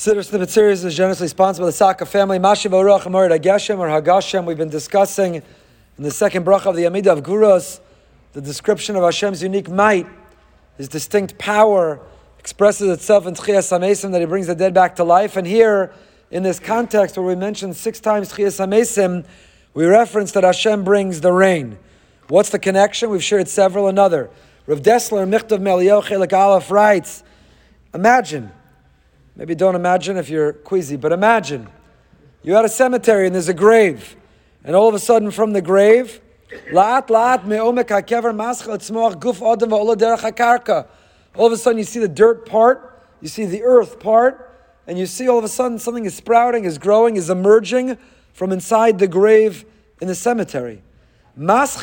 Siddur Snippet series is generously sponsored by the Saka family. Mashiv Aruch Amorid Hageshem or Hagashem. We've been discussing in the second bracha of the Amidah of Gvuros the description of Hashem's unique might, His distinct power expresses itself in Tchias HaMesim that He brings the dead back to life. And here, in this context where we mentioned six times Tchias HaMesim, we reference that Hashem brings the rain. What's the connection? We've shared several. Another. Rav Dessler, Michtav M'Eliyahu, Chelik Aleph writes, Imagine Maybe don't imagine if you're queasy, but imagine you at a cemetery and there's a grave, and all of a sudden from the grave. All of a sudden you see the dirt part, you see the earth part, and you see all of a sudden something is sprouting, is growing, is emerging from inside the grave in the cemetery. It's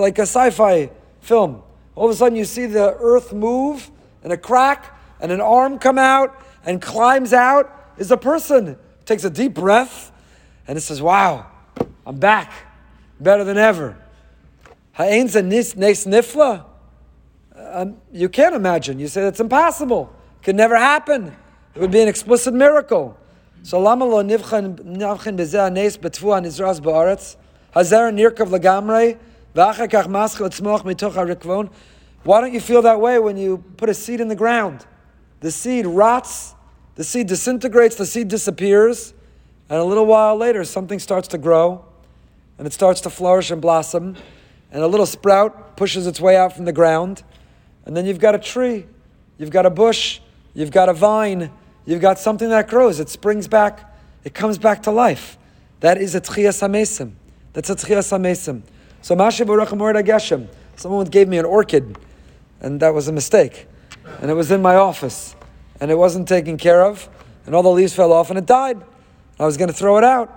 like a sci-fi film. All of a sudden, you see the earth move and a crack and an arm come out and climbs out is a person. Takes a deep breath and it says, Wow, I'm back. Better than ever. Ha'ain's a nes nifla. Um, you can't imagine. You say that's impossible. Could never happen. It would be an explicit miracle. So lama lo nivchan navchin bezeh nes betfu nizras ba'aretz hazer nirkav lagamrei why don't you feel that way when you put a seed in the ground? The seed rots, the seed disintegrates, the seed disappears, and a little while later something starts to grow, and it starts to flourish and blossom, and a little sprout pushes its way out from the ground, and then you've got a tree, you've got a bush, you've got a vine, you've got something that grows, it springs back, it comes back to life. That is a tchias hamesim. That's a tchias hamesim. So Masha Baruch Geshem. Someone gave me an orchid, and that was a mistake. And it was in my office, and it wasn't taken care of, and all the leaves fell off, and it died. I was going to throw it out.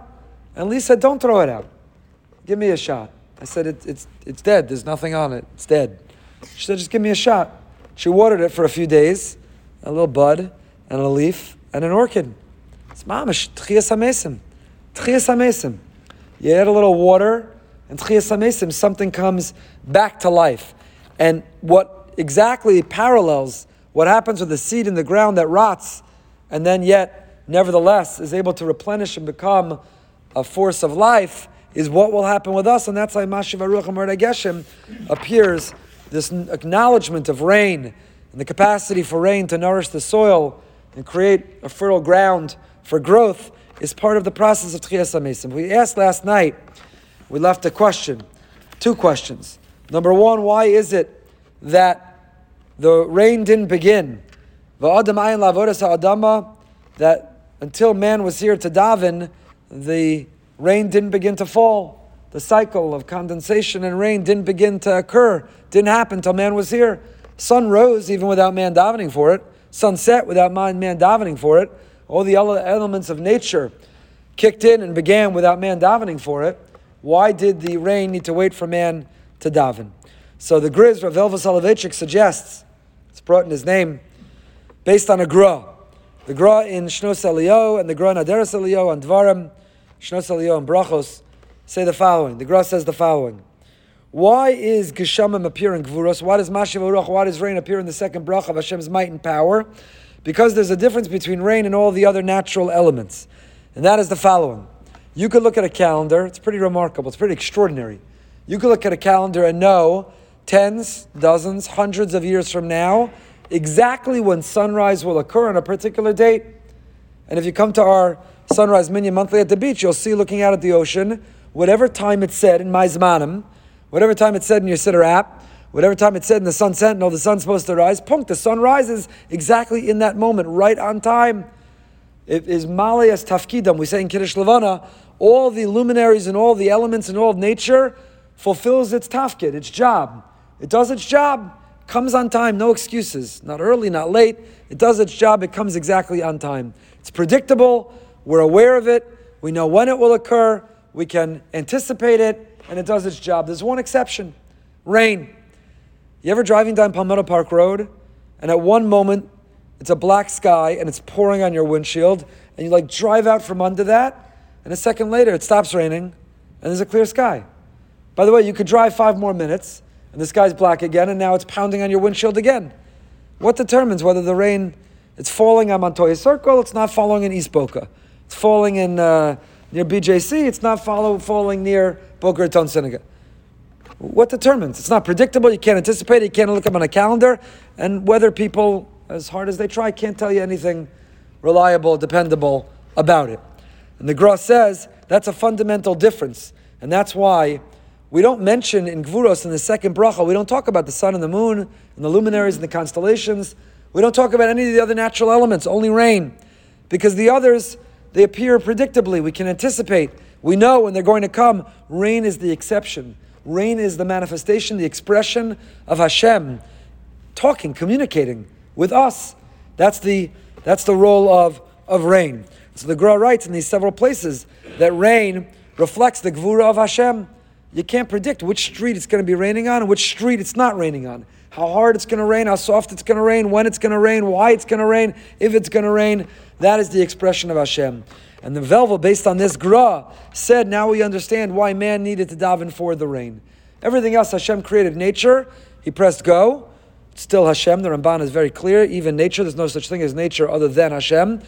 And Lee said, Don't throw it out. Give me a shot. I said, it, it's, it's dead. There's nothing on it. It's dead. She said, Just give me a shot. She watered it for a few days, a little bud, and a leaf, and an orchid. It's mamish, tchias hamesim. Tchias hamesim. You add a little water, and Tchias something comes back to life. And what exactly parallels what happens with the seed in the ground that rots, and then yet, nevertheless, is able to replenish and become a force of life, is what will happen with us. And that's why Mashiv Aruch Geshem appears this acknowledgement of rain and the capacity for rain to nourish the soil and create a fertile ground for growth is part of the process of Tchias We asked last night, we left a question, two questions. Number one, why is it that the rain didn't begin? That until man was here to daven, the rain didn't begin to fall. The cycle of condensation and rain didn't begin to occur, didn't happen until man was here. Sun rose even without man davening for it. Sun set without man davening for it. All the elements of nature kicked in and began without man davening for it. Why did the rain need to wait for man to daven? So the Griz, Rav Velvel Soloveitchik, suggests, it's brought in his name, based on a Gra. The Gra in Shnos Eliyahu and the Gra in Aderes Eliyahu and Dvarim, Shnos Eliyahu and Brachos, say the following. The Gra says the following. Why is Geshamim appear in Gvuros? Why does Mashiv Uruch, why does rain appear in the second bracha of Hashem's might and power? Because there's a difference between rain and all the other natural elements. And that is the following. You could look at a calendar, it's pretty remarkable, it's pretty extraordinary. You could look at a calendar and know tens, dozens, hundreds of years from now exactly when sunrise will occur on a particular date. And if you come to our sunrise minyan monthly at the beach, you'll see looking out at the ocean, whatever time it said in MyZmanim, whatever time it said in your Siddur app, whatever time it said in the sun sentinel, the sun's supposed to rise, punk, the sun rises exactly in that moment, right on time. It is Malias Tafkidam, we say in Kiddush Levana, all the luminaries and all the elements and all of nature fulfills its tafkid, its job. It does its job, comes on time, no excuses. Not early, not late. It does its job, it comes exactly on time. It's predictable, we're aware of it, we know when it will occur, we can anticipate it, and it does its job. There's one exception rain. You ever driving down Palmetto Park Road, and at one moment it's a black sky and it's pouring on your windshield, and you like drive out from under that, and a second later it stops raining and there's a clear sky. By the way, you could drive five more minutes and the sky's black again, and now it's pounding on your windshield again. What determines whether the rain it's falling on Montoya Circle, it's not falling in East Boca. It's falling in uh, near BJC, it's not follow, falling near Boca Raton Synagogue. What determines? It's not predictable, you can't anticipate it, you can't look up on a calendar, and whether people, as hard as they try, can't tell you anything reliable, dependable about it. And the Gra says that's a fundamental difference. And that's why we don't mention in Gvuros in the second bracha, we don't talk about the sun and the moon and the luminaries and the constellations. We don't talk about any of the other natural elements, only rain. Because the others, they appear predictably. We can anticipate. We know when they're going to come. Rain is the exception. Rain is the manifestation, the expression of Hashem talking, communicating with us. That's the, that's the role of, of rain. So the Gra writes in these several places that rain reflects the Gvura of Hashem. You can't predict which street it's going to be raining on and which street it's not raining on. How hard it's going to rain, how soft it's going to rain, when it's going to rain, why it's going to rain, if it's going to rain. That is the expression of Hashem. And the Velvel, based on this Gra, said, now we understand why man needed to daven for the rain. Everything else Hashem created nature, he pressed go. Still Hashem, the Ramban is very clear. Even nature, there's no such thing as nature other than Hashem.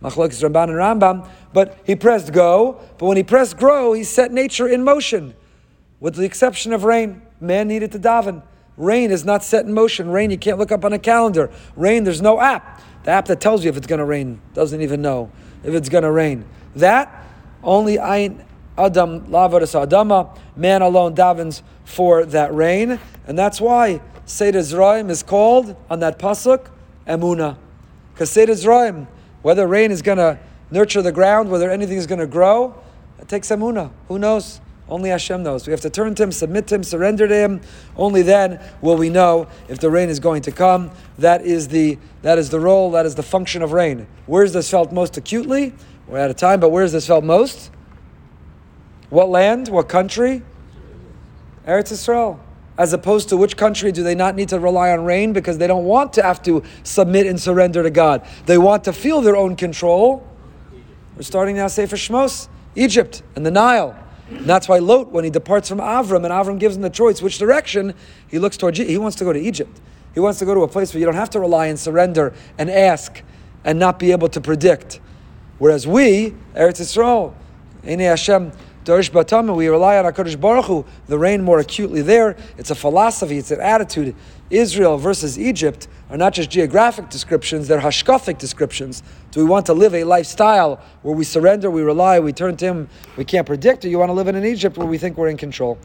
Machlok is Ramban and Rambam. But he pressed go, but when he pressed grow, he set nature in motion. With the exception of rain, man needed to daven. Rain is not set in motion. Rain, you can't look up on a calendar. Rain, there's no app. The app that tells you if it's going to rain doesn't even know if it's going to rain. That only Ein Adam Lavadas Adama, man alone davens for that rain, and that's why Seder Zraim is called on that pasuk Emuna, because Seder Zraim, whether rain is going to nurture the ground, whether anything is going to grow, it takes Emuna. Who knows? Only Hashem knows. We have to turn to Him, submit to Him, surrender to Him. Only then will we know if the rain is going to come. That is the that is the role. That is the function of rain. Where is this felt most acutely? We're out of time, but where is this felt most? What land? What country? Eretz Yisrael. As opposed to which country do they not need to rely on rain because they don't want to have to submit and surrender to God. They want to feel their own control. We're starting now Sefer Shmos, Egypt and the Nile. And that's why Lot, when he departs from Avram, and Avram gives him the choice which direction, he looks towards. He wants to go to Egypt. He wants to go to a place where you don't have to rely and surrender and ask and not be able to predict. Whereas we, Eretz Yisrael, Ene Hashem, Darish Batama, we rely on HaKadosh Baruch Hu, the rain more acutely there. It's a philosophy, it's an attitude. Israel versus Egypt are not just geographic descriptions, they're hashkafic descriptions. Do we want to live a lifestyle where we surrender, we rely, we turn to Him, we can't predict, or you want to live in an Egypt where we think we're in control?